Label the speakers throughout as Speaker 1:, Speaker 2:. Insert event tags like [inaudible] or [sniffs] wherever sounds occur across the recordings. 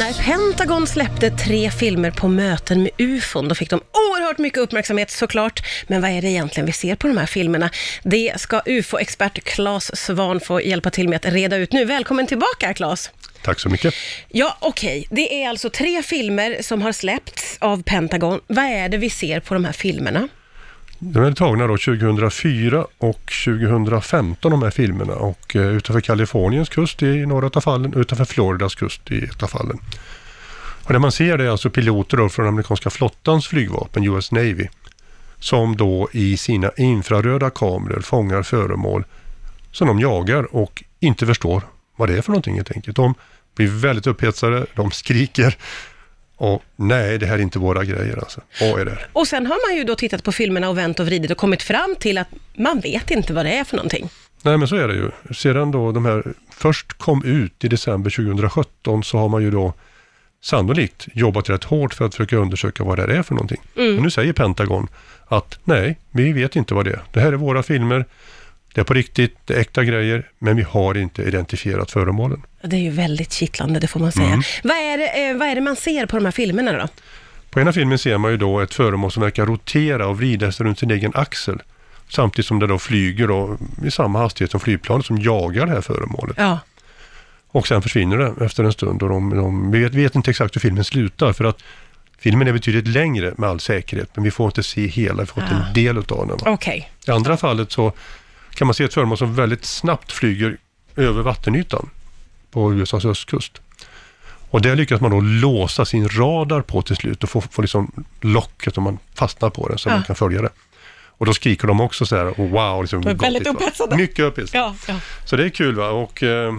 Speaker 1: När Pentagon släppte tre filmer på möten med ufon, då fick de oerhört mycket uppmärksamhet såklart. Men vad är det egentligen vi ser på de här filmerna? Det ska ufo-expert Claes Svan få hjälpa till med att reda ut nu. Välkommen tillbaka Claes!
Speaker 2: Tack så mycket.
Speaker 1: Ja, okej. Det är alltså tre filmer som har släppts av Pentagon. Vad är det vi ser på de här filmerna?
Speaker 2: De är tagna då 2004 och 2015 de här filmerna och eh, utanför Kaliforniens kust i några av fallen, utanför Floridas kust i ett av fallen. Och det man ser det är alltså piloter då från amerikanska flottans flygvapen, US Navy, som då i sina infraröda kameror fångar föremål som de jagar och inte förstår vad det är för någonting helt enkelt. De blir väldigt upphetsade, de skriker och nej, det här är inte våra grejer alltså. Vad är det?
Speaker 1: Och sen har man ju då tittat på filmerna och vänt och vridit och kommit fram till att man vet inte vad det är för någonting.
Speaker 2: Nej men så är det ju. Sedan då de här först kom ut i december 2017 så har man ju då sannolikt jobbat rätt hårt för att försöka undersöka vad det här är för någonting.
Speaker 1: Mm.
Speaker 2: Och nu säger Pentagon att nej, vi vet inte vad det är. Det här är våra filmer, det är på riktigt, äkta grejer, men vi har inte identifierat föremålen.
Speaker 1: Det är ju väldigt kittlande, det får man säga.
Speaker 2: Mm.
Speaker 1: Vad, är det, eh, vad är det man ser på de här filmerna då?
Speaker 2: På ena filmen ser man ju då ett föremål som verkar rotera och vrida sig runt sin egen axel. Samtidigt som det då flyger då i samma hastighet som flygplanet som jagar det här föremålet.
Speaker 1: Ja,
Speaker 2: Och sen försvinner det efter en stund och de, de vi vet, vet inte exakt hur filmen slutar för att filmen är betydligt längre med all säkerhet men vi får inte se hela, vi får inte
Speaker 1: Ah.
Speaker 2: en del utav den. Va?
Speaker 1: okej.
Speaker 2: I andra fallet så kan man se ett föremål som väldigt snabbt flyger över vattenytan på USAs östkust. Och där lyckas man då låsa sin radar på till slut och få, få liksom locket om man fastnar på den så
Speaker 1: Ja.
Speaker 2: man kan följa det. Och då skriker de också så här, oh, wow, liksom,
Speaker 1: De är väldigt upphetsade.
Speaker 2: Mycket upphetsade.
Speaker 1: Ja, ja.
Speaker 2: Så det är kul va och eh,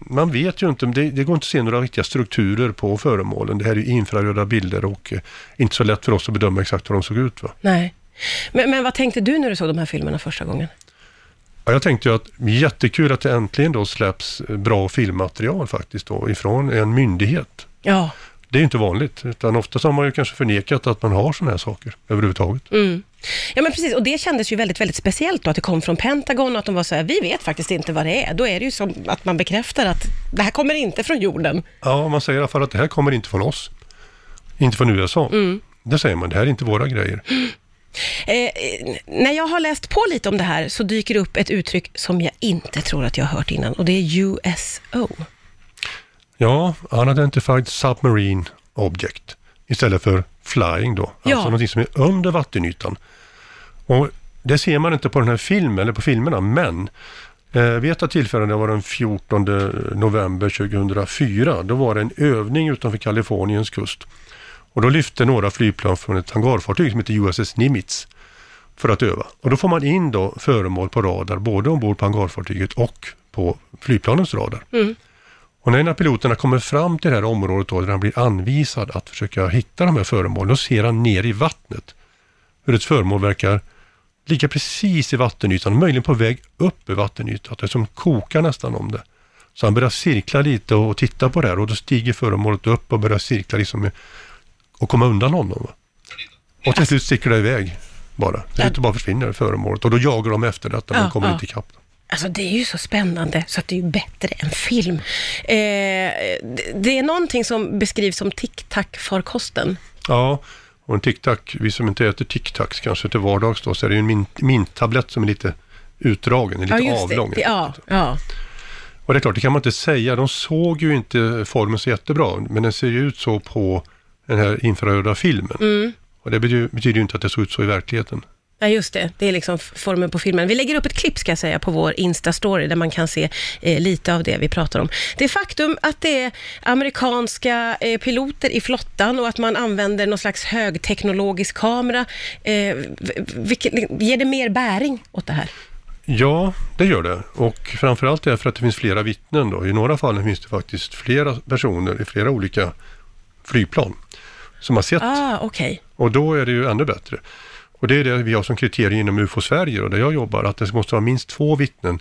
Speaker 2: man vet ju inte, det, det går inte att se några riktiga strukturer på föremålen. Det här är ju infraröda bilder och eh, inte så lätt för oss att bedöma exakt hur de såg ut. Va?
Speaker 1: Nej. Men, men vad tänkte du när du såg de här filmerna första gången?
Speaker 2: Ja, jag tänkte ju att jättekul att det äntligen då släpps bra filmmaterial faktiskt då ifrån en myndighet.
Speaker 1: Ja.
Speaker 2: Det är ju inte vanligt, utan ofta så har man ju kanske förnekat att man har sådana här saker överhuvudtaget.
Speaker 1: Mm. Ja men precis, och det kändes ju väldigt, väldigt speciellt då att det kom från Pentagon och att de var så här, vi vet faktiskt inte vad det är. Då är det ju som att man bekräftar att det här kommer inte från jorden.
Speaker 2: Ja, man säger i alla fall att det här kommer inte från oss. Inte från USA.
Speaker 1: Mm.
Speaker 2: Det säger man, det här är inte våra grejer. [gasps] [sniffs]
Speaker 1: Eh, eh, när jag har läst på lite om det här så dyker det upp ett uttryck som jag inte tror att jag har hört innan och det är USO.
Speaker 2: Ja, Unidentified Submarine Object istället för flying då. Alltså
Speaker 1: Ja.
Speaker 2: någonting som är under vattenytan. Och det ser man inte på den här filmen, eller på filmerna, men eh, vid ett av tillfällena, det var den 14 november 2004, då var det en övning utanför Kaliforniens kust. Och då lyfte några flygplan från ett hangarfartyg som heter USS Nimitz för att öva. Och då får man in då föremål på radar, både ombord på hangarfartyget och på flygplanens radar.
Speaker 1: Mm.
Speaker 2: Och när en av piloterna kommer fram till det här området då, där han blir anvisad att försöka hitta de här föremålen, då ser han ner i vattnet hur ett föremål verkar ligga precis i vattenytan, möjligen på väg upp i vattenytan, att det som kokar nästan om det. Så han börjar cirkla lite och titta på det här och då stiger föremålet upp och börjar cirkla liksom och komma undan honom. Och till slut sticker det iväg bara. Det
Speaker 1: Ja.
Speaker 2: inte bara försvinner föremålet och då jagar de efter detta men
Speaker 1: Ja,
Speaker 2: kommer
Speaker 1: ja.
Speaker 2: inte ikapp.
Speaker 1: Alltså det är ju så spännande så att det är ju bättre än film. Eh, det- är någonting som beskrivs som tic-tac-farkosten.
Speaker 2: Ja, och en tic-tac, vi som inte äter tic-tacs kanske till vardags då, så är det ju en mint- minttablett som är lite utdragen, är lite avlång.
Speaker 1: det. Ja, ja.
Speaker 2: Och det är klart, det kan man inte säga. De såg ju inte formen så jättebra, men den ser ju ut så på den här infraröda filmen.
Speaker 1: Mm.
Speaker 2: Och det betyder, betyder ju inte att det såg ut så i verkligheten.
Speaker 1: Ja, just det. Det är liksom formen på filmen. Vi lägger upp ett klipp, ska jag säga, på vår Insta-story, där man kan se eh, lite av det vi pratar om. Det faktum att det är amerikanska eh, piloter i flottan och att man använder någon slags högteknologisk kamera, eh, v- vilket, ger det mer bäring åt det här?
Speaker 2: Ja, det gör det. Och framförallt därför att det finns flera vittnen då. I några fall finns det faktiskt flera personer i flera olika flygplan som har sett
Speaker 1: Ah, okej.
Speaker 2: Och då är det ju ännu bättre. Och det är det vi har som kriterium inom UFO Sverige och där jag jobbar, att det måste vara minst två vittnen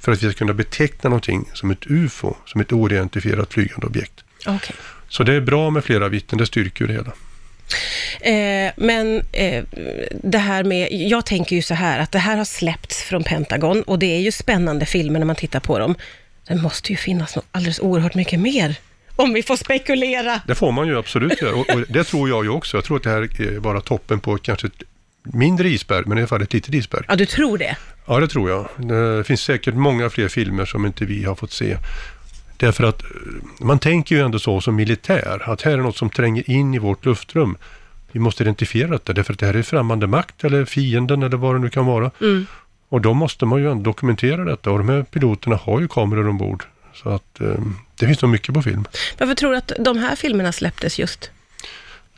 Speaker 2: för att vi ska kunna beteckna någonting som ett UFO, som ett oidentifierat flygande objekt.
Speaker 1: Okej.
Speaker 2: Så det är bra med flera vittnen, det styrker ju det hela.
Speaker 1: Eh, men eh, det här med, jag tänker ju så här att det här har släppts från Pentagon och det är ju spännande filmer när man tittar på dem. Det måste ju finnas något alldeles oerhört mycket mer Om vi får spekulera.
Speaker 2: Det får man ju absolut göra och, och det tror jag ju också. Jag tror att det här är bara toppen på kanske ett mindre isberg, men i alla fall ett litet isberg.
Speaker 1: Ja, du tror det?
Speaker 2: Ja, det tror jag. Det finns säkert många fler filmer som inte vi har fått se. Därför att eh, man tänker ju ändå så som militär, att här är något som tränger in i vårt luftrum. Vi måste identifiera detta, därför att det här är främmande makt eller fienden eller vad det nu kan vara.
Speaker 1: Mm.
Speaker 2: Och då måste man ju ändå dokumentera detta och de här piloterna har ju kameror ombord. Så att eh, det finns nog mycket på film.
Speaker 1: Varför tror du att de här filmerna släpptes just?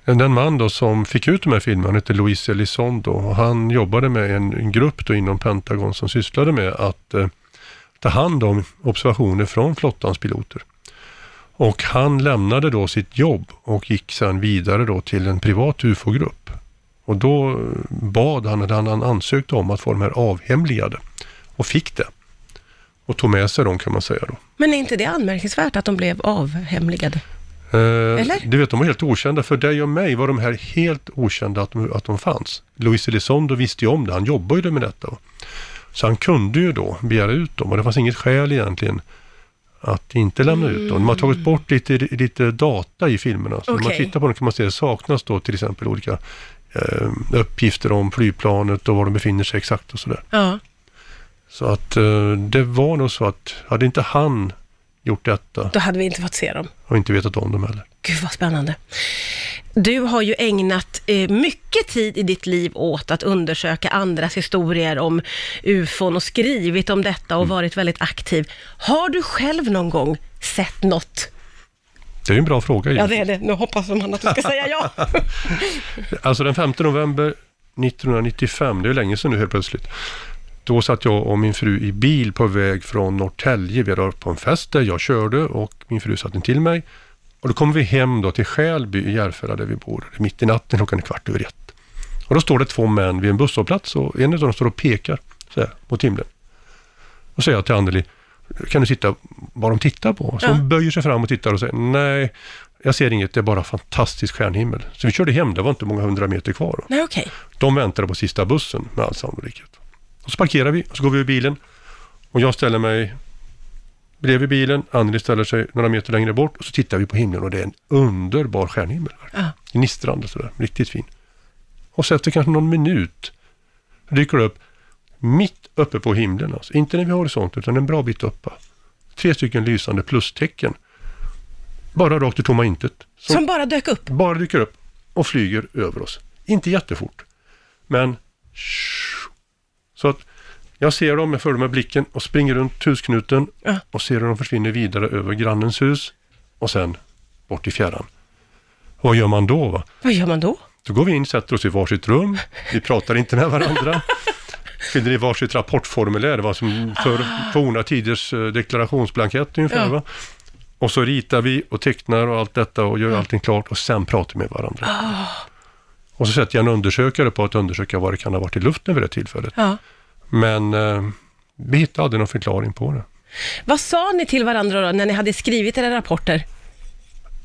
Speaker 2: Den man då som fick ut de här filmerna han hette Luis Elizondo och han jobbade med en, en grupp då inom Pentagon som sysslade med att eh, ta hand om observationer från flottans piloter. Och han lämnade då sitt jobb och gick sedan vidare då till en privat UFO-grupp. Och då eh, bad han, eller han, han ansökte om att få de här avhemligade och fick det. Och tog med sig dem kan man säga då.
Speaker 1: Men är inte det anmärkningsvärt att de blev avhemligade?
Speaker 2: Eh,
Speaker 1: Eller?
Speaker 2: Du vet, de var helt okända. För dig och mig var de här helt okända att de, att de fanns. Luis Elizondo visste ju om det, han jobbade ju med detta. Så han kunde ju då begära ut dem och det fanns inget skäl egentligen att inte lämna ut dem. De har tagit bort lite, lite data i filmerna. Så när man tittar på dem kan man se att det saknas då till exempel olika eh, uppgifter om flygplanet och var de befinner sig exakt och sådär.
Speaker 1: Ja.
Speaker 2: Så att eh, det var nog så att hade inte han gjort detta
Speaker 1: Då hade vi inte fått se dem.
Speaker 2: och inte vetat om dem heller.
Speaker 1: Gud vad spännande. Du har ju ägnat eh, mycket tid i ditt liv åt att undersöka andras historier om ufon och skrivit om detta och varit väldigt aktiv. Har du själv någon gång sett något?
Speaker 2: Det är ju en bra fråga.
Speaker 1: Ja, det är det. Nu hoppas man att du ska säga ja. [laughs]
Speaker 2: Alltså den 5 november 1995, det är länge sedan nu helt plötsligt. Då satt jag och min fru i bil på väg från Norrtälje. Vi hade varit på en fest där jag körde och min fru satt till mig. Och då kommer vi hem då till Skälby i Järfälla där vi bor. Det är mitt i natten, klockan är kvart över ett. Och då står det två män vid en busshållplats och en av dem står och pekar så här, mot himlen. Och säger jag till Anneli, kan du titta vad de tittar på? Så
Speaker 1: Ja.
Speaker 2: hon böjer sig fram och tittar och säger, nej, jag ser inget, det är bara fantastisk stjärnhimmel. Så vi körde hem, det var inte många hundra meter kvar.
Speaker 1: Nej, okej.
Speaker 2: De väntade på sista bussen med all sannolikhet. Och så parkerar vi och så går vi ur bilen. Och jag ställer mig bredvid bilen, Anneli ställer sig några meter längre bort och så tittar vi på himlen och det är en underbar stjärnhimmel.
Speaker 1: Ja.
Speaker 2: Gnistrande sådär, riktigt fin. Och så efter kanske någon minut dyker det upp mitt uppe på himlen, alltså. inte vid horisonten utan en bra bit uppe. Tre stycken lysande plustecken. Bara rakt i tomma intet. Som
Speaker 1: Som bara dök upp.
Speaker 2: bara dyker upp och flyger över oss. Inte jättefort, men så att jag ser dem, jag följer med blicken och springer runt husknuten
Speaker 1: Ja.
Speaker 2: och ser hur de försvinner vidare över grannens hus och sen bort i fjärran. Vad gör man då? Va?
Speaker 1: Vad gör man då?
Speaker 2: Då går vi in, sätter oss i varsitt rum, vi pratar inte med varandra, fyller i varsitt rapportformulär, det var som för forna tiders eh, deklarationsblankett ungefär.
Speaker 1: Ja.
Speaker 2: Va? Och så ritar vi och tecknar och allt detta och gör allting klart och sen pratar vi med varandra. Och så sätter jag en undersökare på att undersöka vad det kan ha varit i luften vid det tillfället.
Speaker 1: Ja.
Speaker 2: Men eh, vi hittade aldrig någon förklaring på det.
Speaker 1: Vad sa ni till varandra då när ni hade skrivit era rapporter?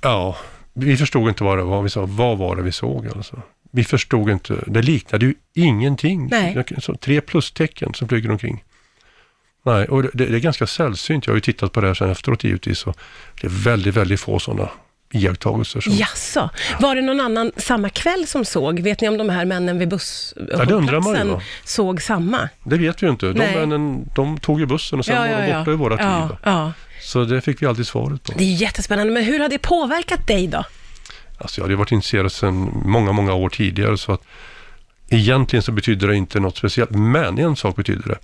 Speaker 2: Ja, vi förstod inte vad det var vi sa. Vad var det vi såg alltså? Vi förstod inte. Det liknade ju ingenting.
Speaker 1: Nej.
Speaker 2: Så, tre plustecken som flyger omkring. Nej, och det, det är ganska sällsynt. Jag har ju tittat på det här sen efteråt givetvis. Och det är väldigt, väldigt få sådana iakttagelser. Som,
Speaker 1: Jaså, var det någon annan samma kväll som såg? Vet ni om de här männen vid busshållplatsen
Speaker 2: va?
Speaker 1: såg samma?
Speaker 2: Det vet vi ju inte. De
Speaker 1: Nej.
Speaker 2: männen, de tog ju bussen och sen var de borta ur vårat
Speaker 1: ja,
Speaker 2: liv.
Speaker 1: ja.
Speaker 2: Så det fick vi aldrig svaret på.
Speaker 1: Det är jättespännande, men hur har det påverkat dig då?
Speaker 2: Alltså jag hade varit intresserad sedan många, många år tidigare så att egentligen så betyder det inte något speciellt. Men en sak betyder det.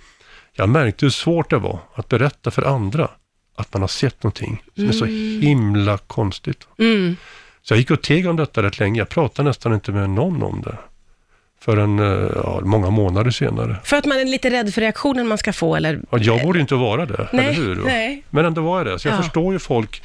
Speaker 2: Jag märkte hur svårt det var att berätta för andra att man har sett någonting som är så himla konstigt.
Speaker 1: Mm.
Speaker 2: Så jag gick och teg om detta rätt länge. Jag pratade nästan inte med någon om det. Förrän eh, ja, många månader senare.
Speaker 1: För att man är lite rädd för reaktionen man ska få, eller?
Speaker 2: Och jag borde inte vara det,
Speaker 1: Nej,
Speaker 2: eller hur?
Speaker 1: nej.
Speaker 2: Men ändå var jag det. Så jag
Speaker 1: Ja.
Speaker 2: förstår ju folk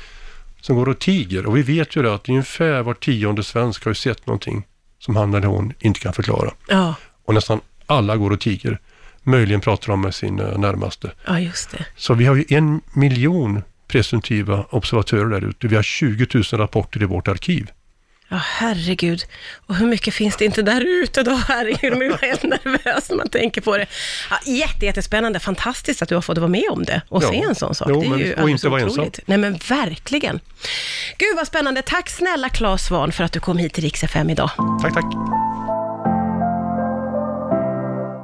Speaker 2: som går och tiger. Och vi vet ju det att ungefär var tionde svensk har ju sett någonting som han eller hon inte kan förklara.
Speaker 1: Ja,
Speaker 2: Och nästan alla går och tiger. Möjligen pratar de med sin eh, närmaste.
Speaker 1: ja just det.
Speaker 2: Så vi har ju en miljon presumtiva observatörer där ute. Vi har 20 000 rapporter i vårt arkiv.
Speaker 1: Ja, herregud. Och hur mycket finns det inte där ute då? Herregud, man blir helt nervös när man tänker på det. Ja, jätte, jättespännande. Fantastiskt att du har fått vara med om det och
Speaker 2: Ja.
Speaker 1: se en sån sak.
Speaker 2: Jo,
Speaker 1: det är
Speaker 2: men-
Speaker 1: ju
Speaker 2: och inte vara ensam.
Speaker 1: Nej, men verkligen. Gud vad spännande. Tack snälla Claes Svahn för att du kom hit till Rix FM idag.
Speaker 2: Tack, tack.